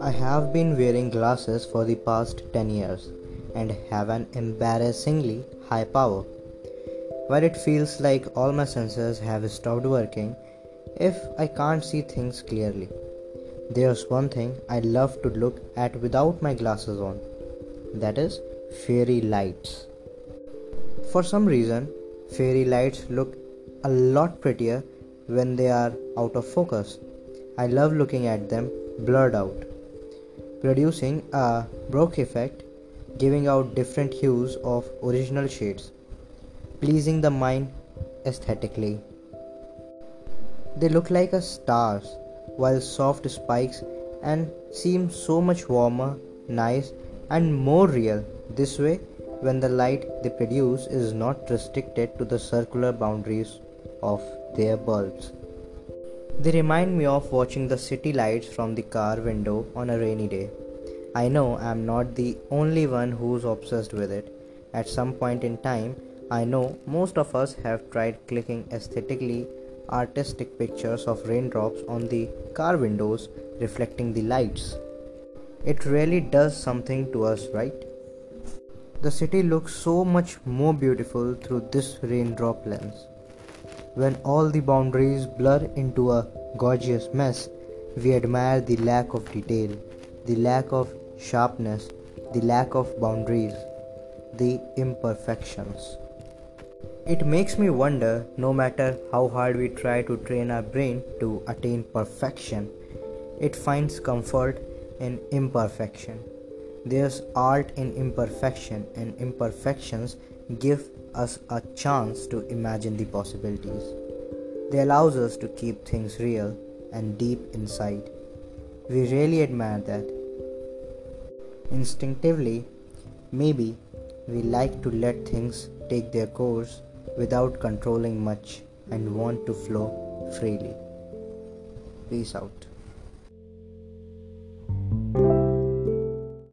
I have been wearing glasses for the past 10 years and have an embarrassingly high power. While it feels like all my senses have stopped working if I can't see things clearly. There's one thing I love to look at without my glasses on that is, fairy lights. For some reason, fairy lights look a lot prettier when they are out of focus. I love looking at them blurred out producing a bokeh effect, giving out different hues of original shades, pleasing the mind aesthetically. They look like a stars, while soft spikes and seem so much warmer, nice, and more real this way when the light they produce is not restricted to the circular boundaries of their bulbs. They remind me of watching the city lights from the car window on a rainy day. I know I'm not the only one who's obsessed with it. At some point in time, I know most of us have tried clicking aesthetically artistic pictures of raindrops on the car windows reflecting the lights. It really does something to us, right? The city looks so much more beautiful through this raindrop lens. When all the boundaries blur into a gorgeous mess, we admire the lack of detail, the lack of sharpness, the lack of boundaries, the imperfections. It makes me wonder no matter how hard we try to train our brain to attain perfection, it finds comfort in imperfection. There's art in imperfection, and imperfections give us a chance to imagine the possibilities. They allows us to keep things real and deep inside. We really admire that. Instinctively, maybe we like to let things take their course without controlling much and want to flow freely. Peace out.